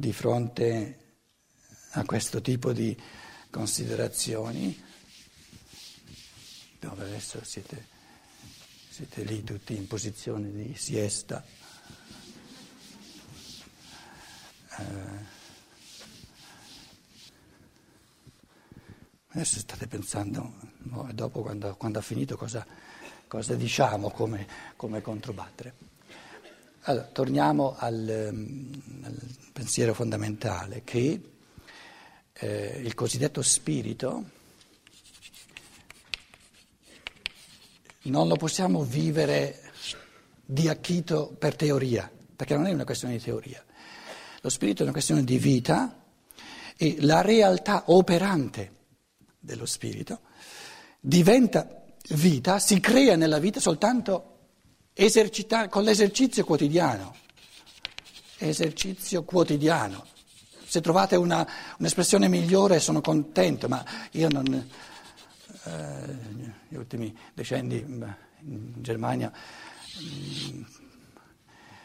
di fronte a questo tipo di considerazioni, dove adesso siete, siete lì tutti in posizione di siesta. Eh, Adesso state pensando, no, dopo quando, quando, ha finito cosa, cosa diciamo come, come, controbattere. Allora, torniamo al, al, pensiero fondamentale che eh, il cosiddetto spirito non lo possiamo vivere di acchito per teoria, perché non è una questione di teoria. Lo spirito è una questione di vita e la realtà operante dello spirito, diventa vita, si crea nella vita soltanto con l'esercizio quotidiano. Esercizio quotidiano. Se trovate una, un'espressione migliore sono contento, ma io non... Eh, gli ultimi decenni in Germania mm,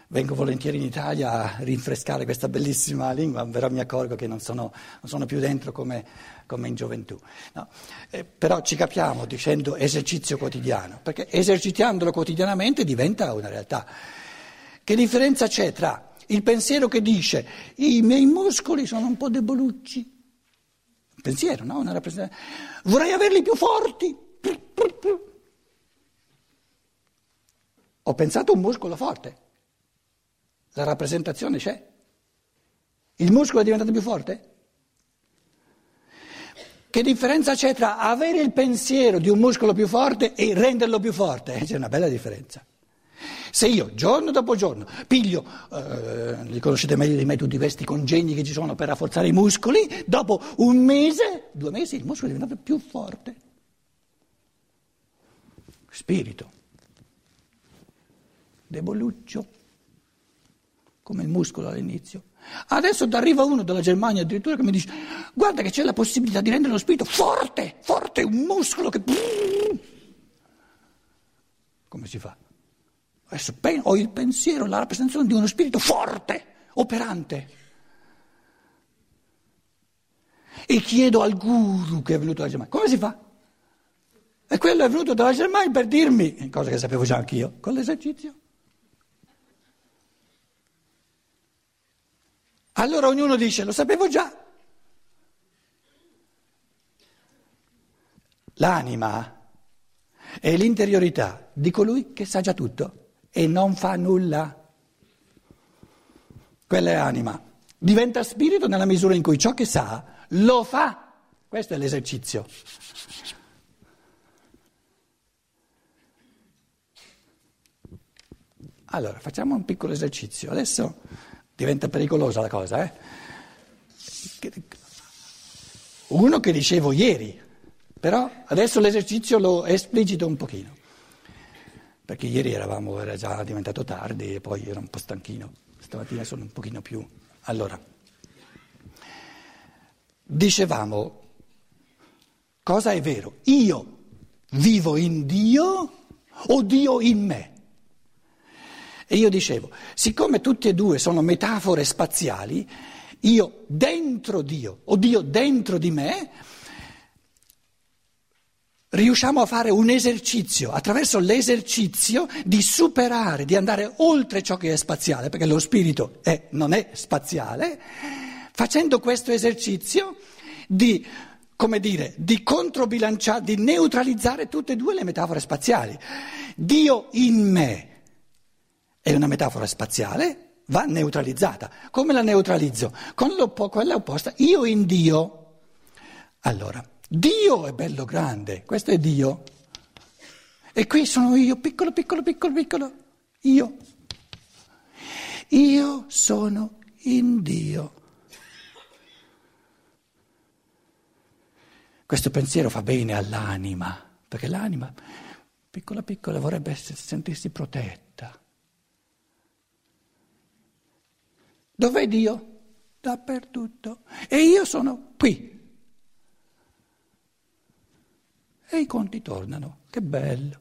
vengo volentieri in Italia a rinfrescare questa bellissima lingua, però mi accorgo che non sono, non sono più dentro come, come in gioventù. No? Eh, però ci capiamo dicendo esercizio quotidiano, perché esercitandolo quotidianamente diventa una realtà. Che differenza c'è tra il pensiero che dice i miei muscoli sono un po' debolucci? Pensiero, no? Una rappresentazione. Vorrei averli più forti. Ho pensato un muscolo forte. La rappresentazione c'è. Il muscolo è diventato più forte? Che differenza c'è tra avere il pensiero di un muscolo più forte e renderlo più forte? C'è una bella differenza. Se io giorno dopo giorno piglio, eh, li conoscete meglio di me tutti questi congegni che ci sono per rafforzare i muscoli, dopo un mese, due mesi, il muscolo è diventato più forte. Spirito, deboluccio come il muscolo all'inizio. Adesso arriva uno dalla Germania addirittura che mi dice guarda che c'è la possibilità di rendere lo spirito forte, forte, un muscolo che... Come si fa? Adesso ho il pensiero, la rappresentazione di uno spirito forte, operante. E chiedo al guru che è venuto dalla Germania, come si fa? E quello è venuto dalla Germania per dirmi, cosa che sapevo già anch'io, con l'esercizio. Allora ognuno dice, lo sapevo già. L'anima è l'interiorità di colui che sa già tutto e non fa nulla. Quella è anima. Diventa spirito nella misura in cui ciò che sa lo fa. Questo è l'esercizio. Allora, facciamo un piccolo esercizio. Adesso diventa pericolosa la cosa, eh? Uno che dicevo ieri, però adesso l'esercizio lo esplicito un pochino, perché ieri eravamo, era già diventato tardi e poi ero un po' stanchino, stamattina sono un pochino più. Allora, dicevamo, cosa è vero? Io vivo in Dio o Dio in me? E io dicevo, siccome tutti e due sono metafore spaziali, io dentro Dio o Dio dentro di me, riusciamo a fare un esercizio, attraverso l'esercizio di superare, di andare oltre ciò che è spaziale, perché lo spirito è, non è spaziale, facendo questo esercizio di, come dire, di controbilanciare, di neutralizzare tutte e due le metafore spaziali. Dio in me è una metafora spaziale, va neutralizzata. Come la neutralizzo? Con quella opposta, io in Dio. Allora, Dio è bello grande, questo è Dio. E qui sono io, piccolo, piccolo, piccolo, piccolo, io. Io sono in Dio. Questo pensiero fa bene all'anima, perché l'anima, piccola piccola, vorrebbe sentirsi protetta. Dov'è Dio? Dappertutto. E io sono qui. E i conti tornano. Che bello.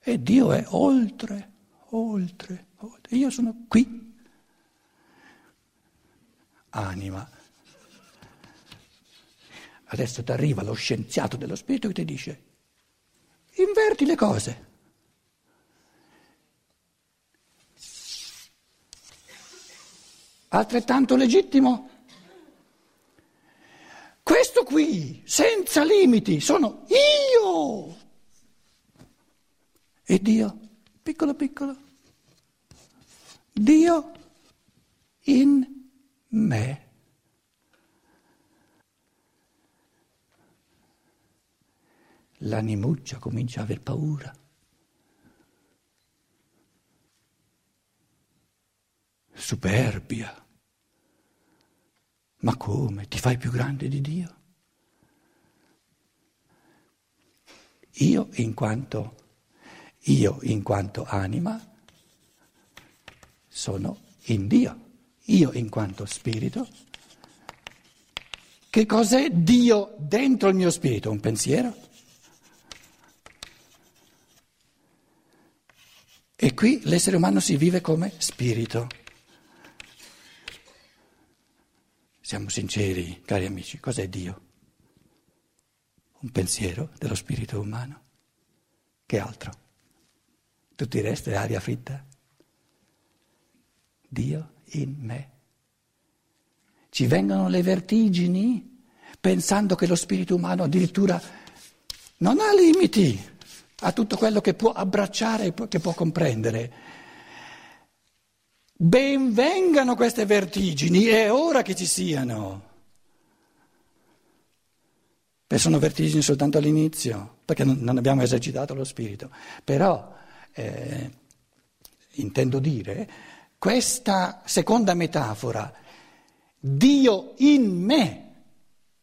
E Dio è oltre, oltre, oltre. Io sono qui. anima. Adesso ti arriva lo scienziato dello spirito che ti dice, inverti le cose. Altrettanto legittimo. Questo qui, senza limiti, sono io. E Dio, piccolo piccolo, Dio in me. L'animuccia comincia a aver paura. Superbia. Ma come? Ti fai più grande di Dio? Io in quanto, io in quanto anima sono in Dio, io in quanto spirito. Che cos'è Dio dentro il mio spirito? Un pensiero? E qui l'essere umano si vive come spirito. Siamo sinceri, cari amici, cos'è Dio? Un pensiero dello spirito umano? Che altro? Tutto il resto è aria fritta? Dio in me. Ci vengono le vertigini pensando che lo spirito umano addirittura non ha limiti a tutto quello che può abbracciare e che può comprendere. Benvengano queste vertigini, è ora che ci siano. E sono vertigini soltanto all'inizio, perché non abbiamo esercitato lo spirito. Però, eh, intendo dire, questa seconda metafora, Dio in me,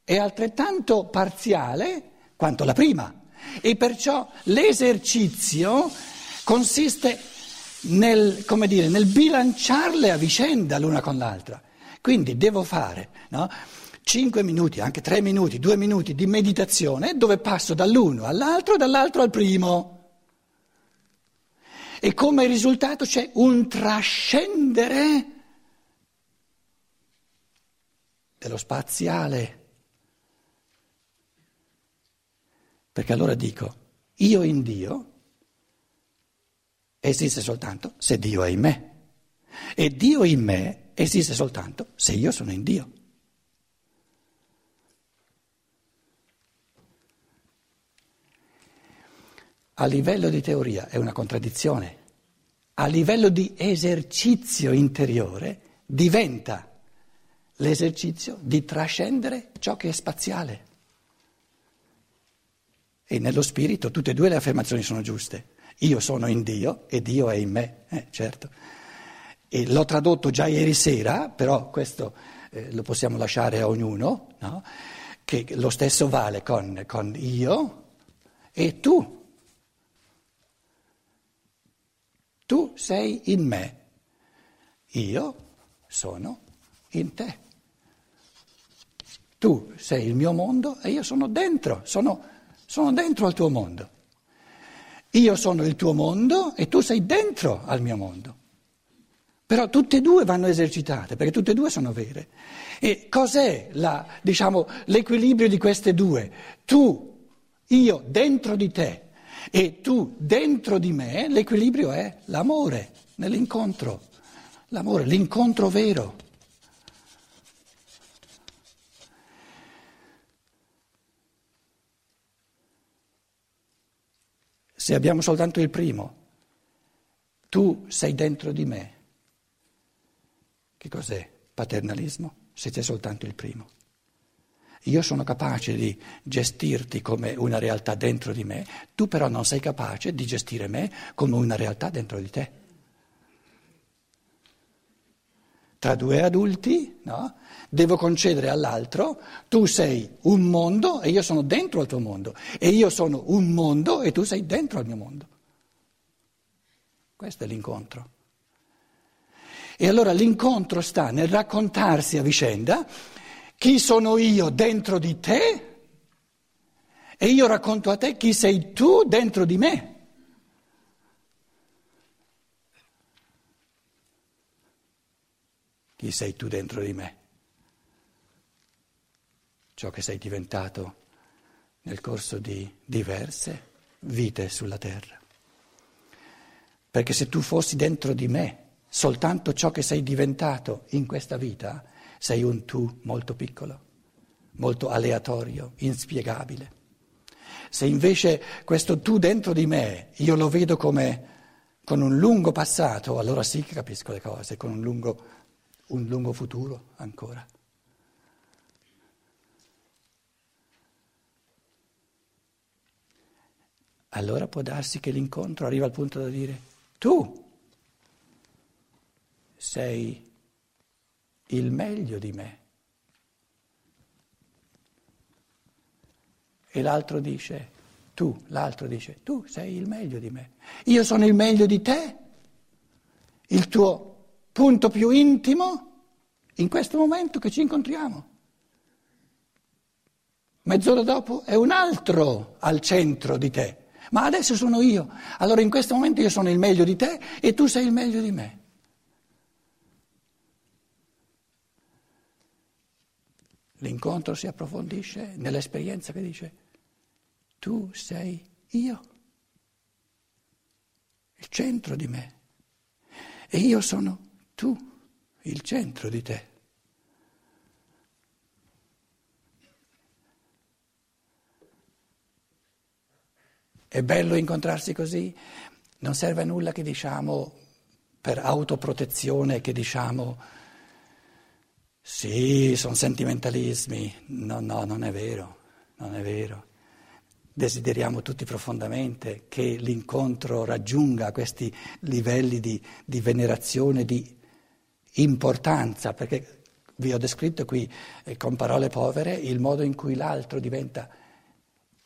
è altrettanto parziale quanto la prima. E perciò l'esercizio consiste nel, dire, nel bilanciarle a vicenda l'una con l'altra. Quindi devo fare no? 5 minuti, anche 3 minuti, 2 minuti di meditazione dove passo dall'uno all'altro e dall'altro al primo. E come risultato c'è un trascendere dello spaziale. Perché allora dico, io in Dio esiste soltanto se Dio è in me. E Dio in me esiste soltanto se io sono in Dio. A livello di teoria è una contraddizione, a livello di esercizio interiore diventa l'esercizio di trascendere ciò che è spaziale. E nello spirito tutte e due le affermazioni sono giuste. Io sono in Dio e Dio è in me, eh, certo. E l'ho tradotto già ieri sera, però questo eh, lo possiamo lasciare a ognuno, no? che lo stesso vale con, con io e tu. Tu sei in me, io sono in te. Tu sei il mio mondo e io sono dentro, sono, sono dentro al tuo mondo. Io sono il tuo mondo e tu sei dentro al mio mondo. Però tutte e due vanno esercitate, perché tutte e due sono vere. E cos'è la, diciamo, l'equilibrio di queste due? Tu, io dentro di te e tu dentro di me, l'equilibrio è l'amore nell'incontro, l'amore, l'incontro vero. Se abbiamo soltanto il primo, tu sei dentro di me, che cos'è paternalismo? Se c'è soltanto il primo. Io sono capace di gestirti come una realtà dentro di me, tu però non sei capace di gestire me come una realtà dentro di te. Tra due adulti, no? Devo concedere all'altro, tu sei un mondo e io sono dentro al tuo mondo, e io sono un mondo e tu sei dentro al mio mondo. Questo è l'incontro. E allora l'incontro sta nel raccontarsi a vicenda chi sono io dentro di te e io racconto a te chi sei tu dentro di me. Chi sei tu dentro di me? ciò che sei diventato nel corso di diverse vite sulla terra. Perché se tu fossi dentro di me soltanto ciò che sei diventato in questa vita, sei un tu molto piccolo, molto aleatorio, inspiegabile. Se invece questo tu dentro di me io lo vedo come con un lungo passato, allora sì che capisco le cose, con un lungo, un lungo futuro ancora. Allora può darsi che l'incontro arriva al punto da dire tu sei il meglio di me. E l'altro dice, tu, l'altro dice, tu sei il meglio di me. Io sono il meglio di te, il tuo punto più intimo in questo momento che ci incontriamo. Mezz'ora dopo è un altro al centro di te, ma adesso sono io. Allora in questo momento io sono il meglio di te e tu sei il meglio di me. L'incontro si approfondisce nell'esperienza che dice tu sei io, il centro di me, e io sono tu, il centro di te. È bello incontrarsi così, non serve a nulla che diciamo per autoprotezione, che diciamo sì, sono sentimentalismi. No, no, non è vero, non è vero. Desideriamo tutti profondamente che l'incontro raggiunga questi livelli di, di venerazione, di importanza, perché vi ho descritto qui eh, con parole povere il modo in cui l'altro diventa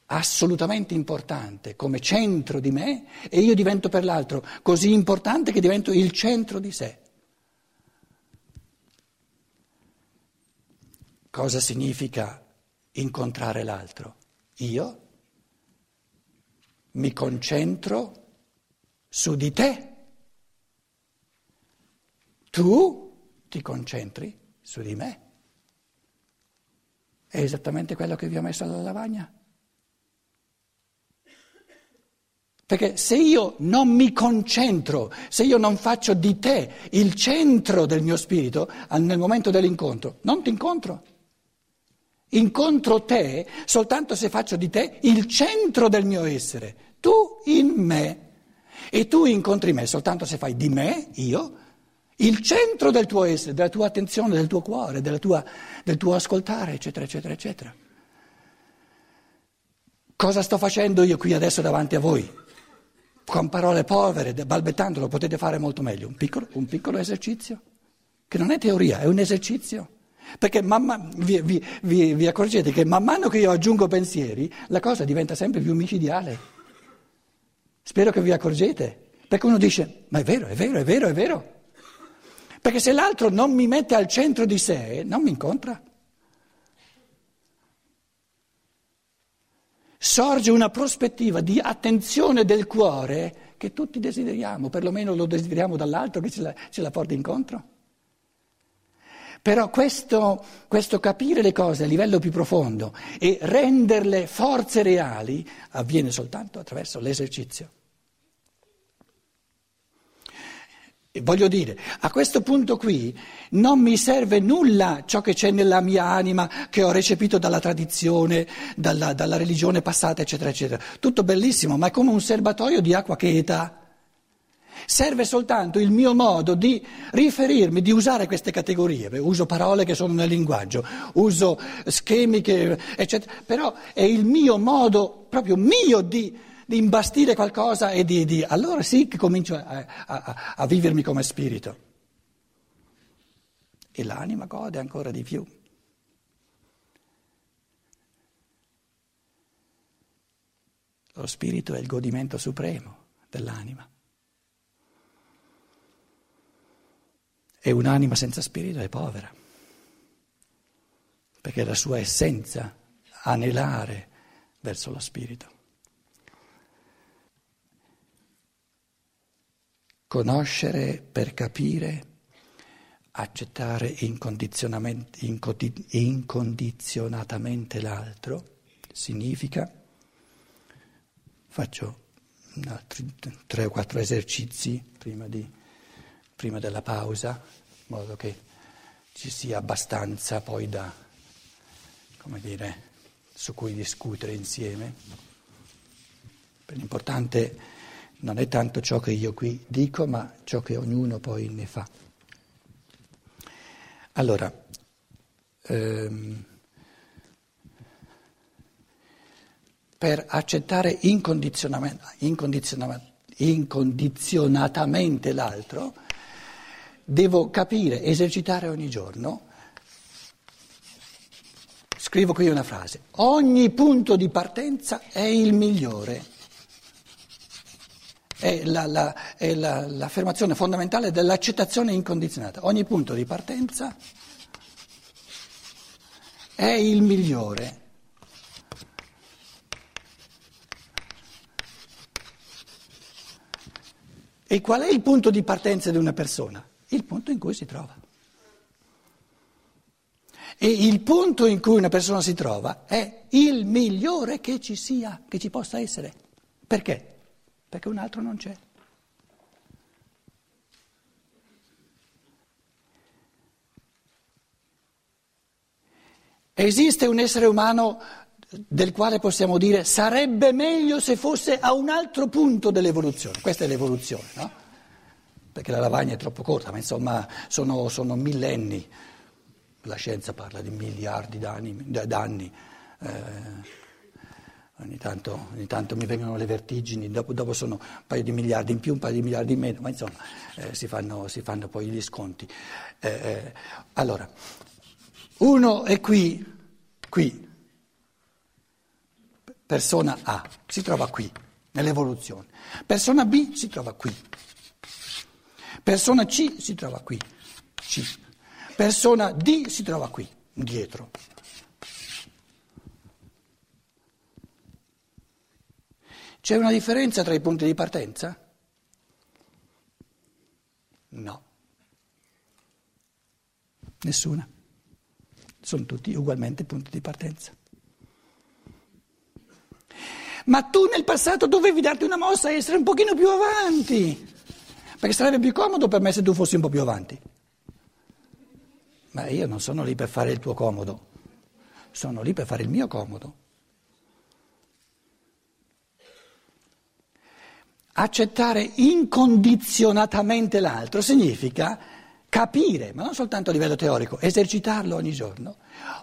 assolutamente importante come centro di me e io divento per l'altro così importante che divento il centro di sé. Cosa significa incontrare l'altro? Io mi concentro su di te. Tu ti concentri su di me. È esattamente quello che vi ho messo alla lavagna. Perché se io non mi concentro, se io non faccio di te il centro del mio spirito, nel momento dell'incontro, non ti incontro. Incontro te soltanto se faccio di te il centro del mio essere, tu in me. E tu incontri me soltanto se fai di me, io, il centro del tuo essere, della tua attenzione, del tuo cuore, tua, del tuo ascoltare, eccetera, eccetera, eccetera. Cosa sto facendo io qui adesso davanti a voi? Con parole povere, balbettando, lo potete fare molto meglio. Un piccolo, un piccolo esercizio, che non è teoria, è un esercizio. Perché man vi, vi, vi, vi, accorgete che man mano che io aggiungo pensieri, la cosa diventa sempre più micidiale. Spero che vi accorgete. Perché uno dice, ma è vero, è vero, è vero, è vero. Perché se l'altro non mi mette al centro di sé, non mi incontra. Sorge una prospettiva di attenzione del cuore che tutti desideriamo, perlomeno lo desideriamo dall'altro che ce la, ce la porta incontro. Però questo, questo, capire le cose a livello più profondo e renderle forze reali avviene soltanto attraverso l'esercizio. E voglio dire, a questo punto qui non mi serve nulla ciò che c'è nella mia anima che ho recepito dalla tradizione, dalla, dalla religione passata, eccetera, eccetera. Tutto bellissimo, ma è come un serbatoio di acqua cheta. Serve soltanto il mio modo di riferirmi, di usare queste categorie. Uso parole che sono nel linguaggio, uso schemi che, eccetera. Però è il mio modo proprio mio di, di imbastire qualcosa e di, di, Allora sì che comincio a, a, a vivermi come spirito. E l'anima gode ancora di più. Lo spirito è il godimento supremo dell'anima. E un'anima senza spirito è povera, perché la sua essenza anelare verso lo spirito. Conoscere per capire accettare incondizionatamente l'altro significa, faccio altri tre o quattro esercizi prima, di, prima della pausa, in modo che ci sia abbastanza poi da, come dire, su cui discutere insieme. L'importante non è tanto ciò che io qui dico, ma ciò che ognuno poi ne fa. Allora, ehm, per accettare incondizionatamente l'altro, devo capire, esercitare ogni giorno. Scrivo qui una frase, ogni punto di partenza è il migliore. È, la, la, è la, l'affermazione fondamentale dell'accettazione incondizionata. Ogni punto di partenza è il migliore. E qual è il punto di partenza di una persona? Il punto in cui si trova. E il punto in cui una persona si trova è il migliore che ci sia, che ci possa essere. Perché? Perché un altro non c'è. Esiste un essere umano del quale possiamo dire sarebbe meglio se fosse a un altro punto dell'evoluzione. Questa è l'evoluzione, no? Perché la lavagna è troppo corta, ma insomma sono, sono millenni. La scienza parla di miliardi d'anni. d'anni. Eh, ogni, tanto, ogni, tanto, mi vengono le vertigini, dopo, dopo, sono un paio di miliardi in più, un paio di miliardi in meno, ma insomma eh, si, fanno, si, fanno, poi gli sconti. Eh, eh allora, uno è qui, qui, Persona A si trova qui, nell'evoluzione. Persona B si trova qui. Persona C si trova qui. C. Persona D si trova qui, dietro. C'è una differenza tra i punti di partenza? No. Nessuna. Sono tutti ugualmente punti di partenza. Ma tu nel passato dovevi darti una mossa e essere un pochino più avanti, perché sarebbe più comodo per me se tu fossi un po' più avanti. Ma io non sono lì per fare il tuo comodo, sono lì per fare il mio comodo. Accettare incondizionatamente l'altro significa capire, ma non soltanto a livello teorico, esercitarlo ogni giorno.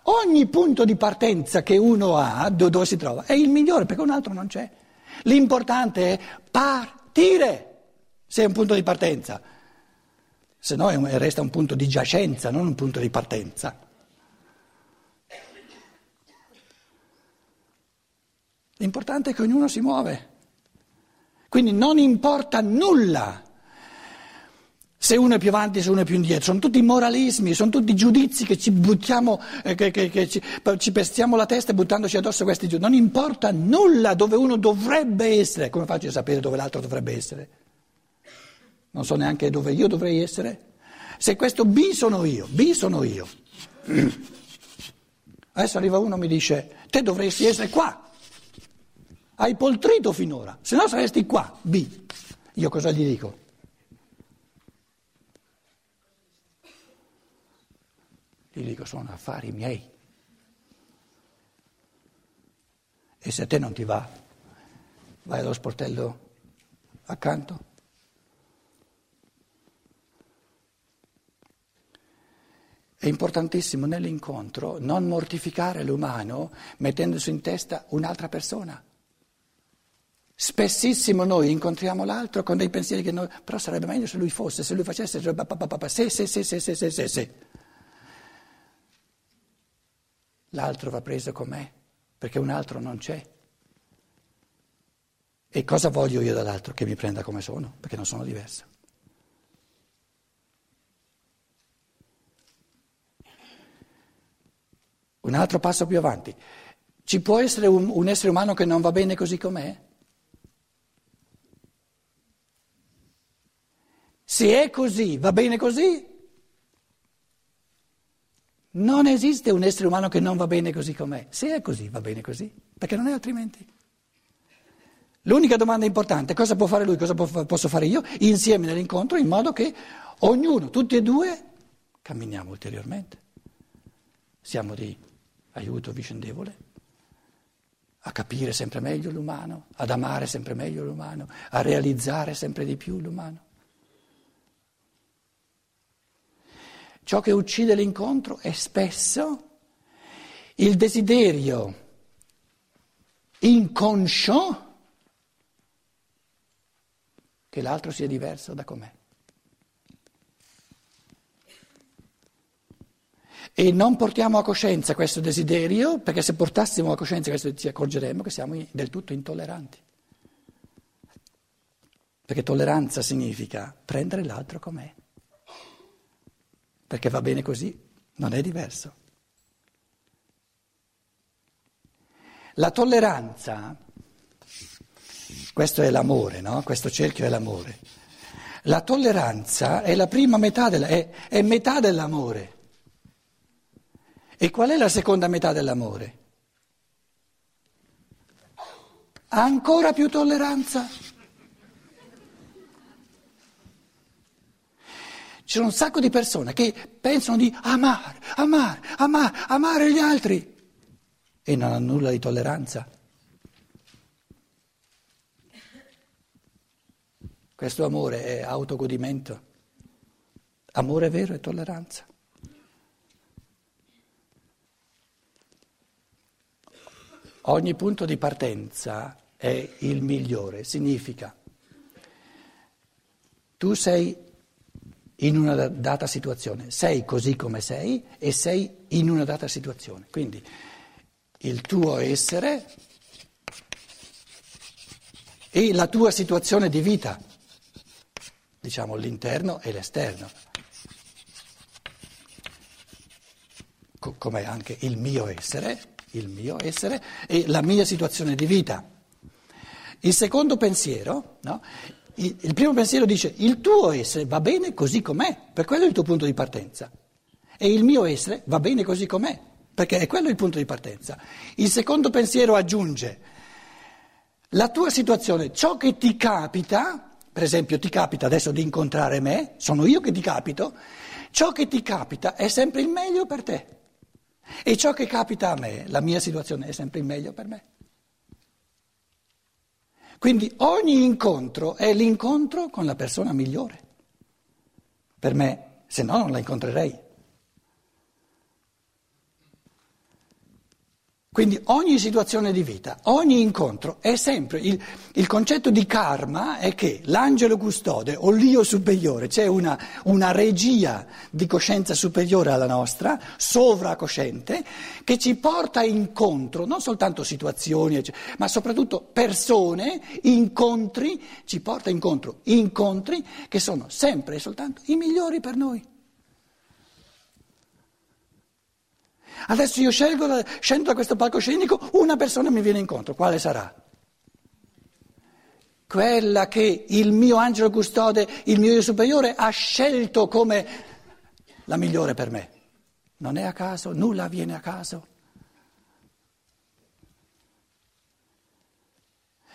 Ogni punto di partenza che uno ha, dove si trova, è il migliore perché un altro non c'è. L'importante è partire, se è un punto di partenza, se no resta un punto di giacenza, non un punto di partenza. L'importante è che ognuno si muove. Quindi non importa nulla se uno è più avanti, se uno è più indietro, sono tutti moralismi, sono tutti giudizi che ci buttiamo, eh, che, che, che ci, ci, pestiamo la testa buttandoci addosso questi giudizi. Non importa nulla dove uno dovrebbe essere, come faccio a sapere dove l'altro dovrebbe essere? Non so neanche dove io dovrei essere. Se questo B sono io, B sono io. Adesso arriva uno e mi dice, te dovresti essere qua. Hai poltrito finora, se no saresti qua, B. Io cosa gli dico? Gli dico sono affari miei. E se a te non ti va, vai allo sportello accanto. È importantissimo nell'incontro non mortificare l'umano mettendosi in testa un'altra persona. Spessissimo noi incontriamo l'altro con dei pensieri che noi, però sarebbe meglio se lui fosse, se lui facesse, se, se, se, se, se, se, se, se. l'altro va preso com'è, perché un altro non c'è. E cosa voglio io dall'altro? Che mi prenda come sono, perché non sono diverso. Un altro passo più avanti. Ci può essere un, un essere umano che non va bene così com'è? Se è così, va bene così? Non esiste un essere umano che non va bene così com'è. Se è così, va bene così, perché non è altrimenti. L'unica domanda importante è cosa può fare lui, cosa posso fare io, insieme nell'incontro, in modo che ognuno, tutti e due, camminiamo ulteriormente. Siamo di aiuto vicendevole, a capire sempre meglio l'umano, ad amare sempre meglio l'umano, a realizzare sempre di più l'umano. Ciò che uccide l'incontro è spesso il desiderio inconscio che l'altro sia diverso da com'è. E non portiamo a coscienza questo desiderio, perché se portassimo a coscienza questo ci accorgeremmo che siamo del tutto intolleranti. Perché tolleranza significa prendere l'altro com'è perché va bene così, non è diverso. La tolleranza, questo è l'amore, no? questo cerchio è l'amore. La tolleranza è la prima metà, della, è, è metà dell'amore. E qual è la seconda metà dell'amore? Ancora più tolleranza. Sono un sacco di persone che pensano di amare, amare, amare, amare gli altri e non hanno nulla di tolleranza. Questo amore è autogodimento. Amore vero è tolleranza. Ogni punto di partenza è il migliore, significa tu sei in una data situazione. Sei così come sei e sei in una data situazione. Quindi il tuo essere e la tua situazione di vita, diciamo l'interno e l'esterno, come anche il mio essere, il mio essere e la mia situazione di vita. Il secondo pensiero, no? Il primo pensiero dice il tuo essere va bene così com'è, per quello è il tuo punto di partenza. E il mio essere va bene così com'è, perché è quello il punto di partenza. Il secondo pensiero aggiunge la tua situazione, ciò che ti capita, per esempio ti capita adesso di incontrare me, sono io che ti capito, ciò che ti capita è sempre il meglio per te. E ciò che capita a me, la mia situazione è sempre il meglio per me. Quindi ogni incontro è l'incontro con la persona migliore. Per me, se no non la incontrerei. Quindi ogni situazione di vita, ogni incontro è sempre il, il, concetto di karma è che l'angelo custode o l'io superiore, c'è una, una regia di coscienza superiore alla nostra, sovracosciente, che ci porta incontro, non soltanto situazioni, ma soprattutto persone, incontri, ci porta incontro, incontri che sono sempre e soltanto i migliori per noi. Adesso io scelgo, scendo da questo palcoscenico, una persona mi viene incontro, quale sarà? Quella che il mio angelo custode, il mio io superiore, ha scelto come la migliore per me. Non è a caso, nulla avviene a caso.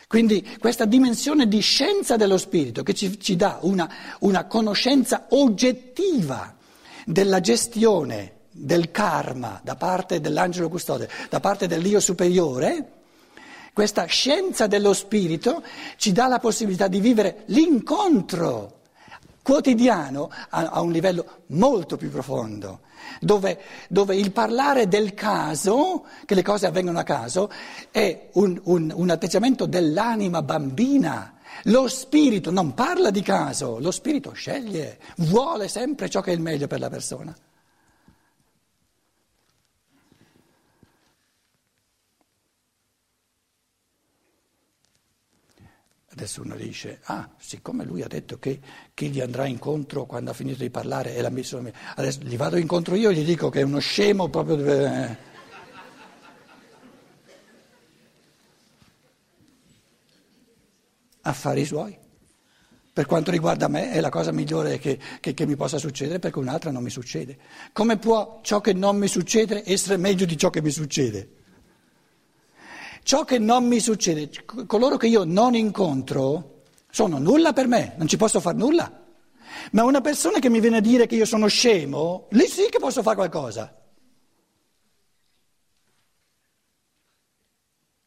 Quindi questa dimensione di scienza dello spirito che ci, ci dà una, una conoscenza oggettiva della gestione del karma da parte dell'angelo custode, da parte dell'io superiore, questa scienza dello spirito ci dà la possibilità di vivere l'incontro quotidiano a, a un livello molto più profondo, dove, dove, il parlare del caso, che le cose avvengono a caso, è un, un, un atteggiamento dell'anima bambina. Lo spirito non parla di caso, lo spirito sceglie, vuole sempre ciò che è il meglio per la persona. Adesso uno dice, ah, siccome lui ha detto che chi gli andrà incontro quando ha finito di parlare è l'ambizione mia, adesso gli vado incontro io e gli dico che è uno scemo proprio... Dove... Affari suoi. per quanto riguarda me è la cosa migliore che, che, che mi possa succedere perché un'altra non mi succede. Come può ciò che non mi succede essere meglio di ciò che mi succede? Ciò che non mi succede, coloro che io non incontro, sono nulla per me, non ci posso fare nulla. Ma una persona che mi viene a dire che io sono scemo, lì sì che posso fare qualcosa.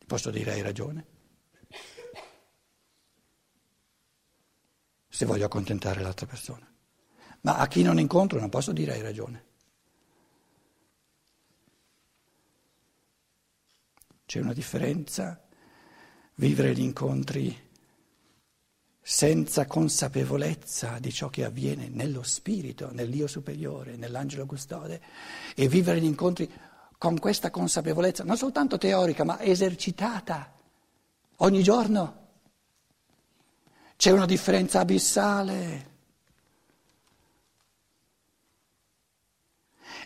Posso dire hai ragione. Se voglio accontentare l'altra persona. Ma a chi non incontro non posso dire hai ragione. C'è una differenza vivere gli incontri senza consapevolezza di ciò che avviene nello spirito, nell'io superiore, nell'angelo custode e vivere gli incontri con questa consapevolezza, non soltanto teorica, ma esercitata ogni giorno. C'è una differenza abissale.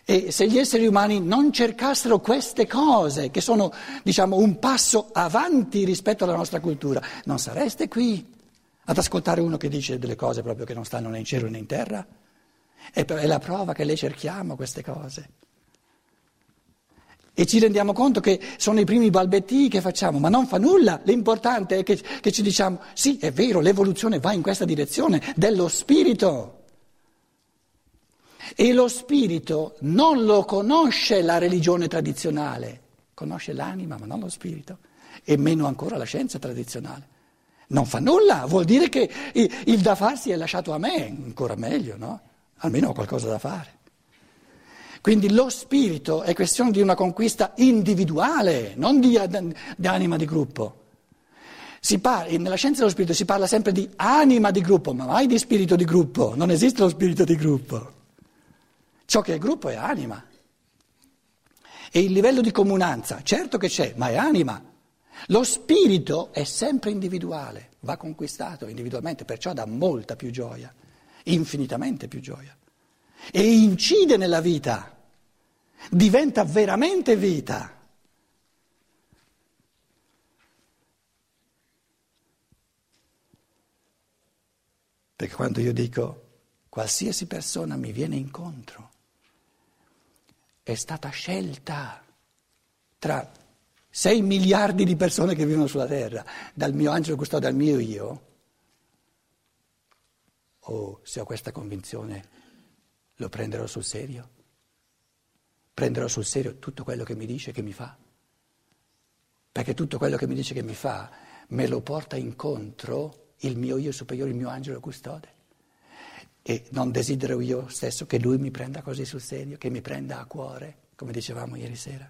E se gli esseri umani non cercassero queste cose, che sono diciamo, un passo avanti rispetto alla nostra cultura, non sareste qui ad ascoltare uno che dice delle cose proprio che non stanno né in cielo né in terra. È la prova che le cerchiamo queste cose. E ci rendiamo conto che sono i primi balbettii che facciamo, ma non fa nulla. L'importante è che, che ci diciamo, sì, è vero, l'evoluzione va in questa direzione dello spirito. E lo spirito non lo conosce la religione tradizionale, conosce l'anima ma non lo spirito, e meno ancora la scienza tradizionale. Non fa nulla, vuol dire che il da farsi è lasciato a me, ancora meglio, no? Almeno ho qualcosa da fare. Quindi lo spirito è questione di una conquista individuale, non di, di anima di gruppo. Parla, nella scienza dello spirito si parla sempre di anima di gruppo, ma mai di spirito di gruppo, non esiste lo spirito di gruppo. Ciò che è gruppo è anima. E il livello di comunanza, certo che c'è, ma è anima. Lo spirito è sempre individuale, va conquistato individualmente, perciò dà molta più gioia, infinitamente più gioia. E incide nella vita, diventa veramente vita. Perché quando io dico qualsiasi persona mi viene incontro, è stata scelta tra 6 miliardi di persone che vivono sulla terra, dal mio angelo custode al mio io, o se ho questa convinzione lo prenderò sul serio? Prenderò sul serio tutto quello che mi dice che mi fa? Perché tutto quello che mi dice che mi fa me lo porta incontro il mio io superiore, il mio angelo custode. E non desidero io stesso che lui mi prenda così sul serio, che mi prenda a cuore, come dicevamo ieri sera.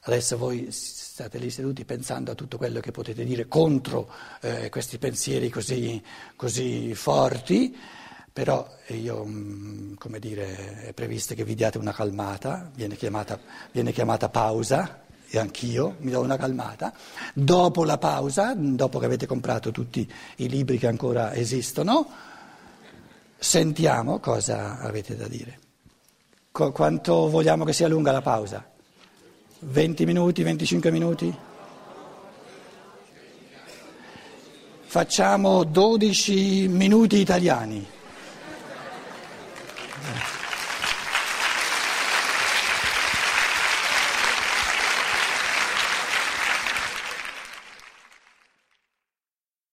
Adesso voi state lì seduti pensando a tutto quello che potete dire contro eh, questi pensieri così, così, forti, però io, mm, come dire, è previsto che vi diate una calmata, viene chiamata, viene chiamata pausa e anch'io mi do una calmata. Dopo la pausa, dopo che avete comprato tutti i libri che ancora esistono, sentiamo cosa avete da dire. Qu- quanto vogliamo che sia lunga la pausa? 20 minuti, 25 minuti? Facciamo 12 minuti italiani.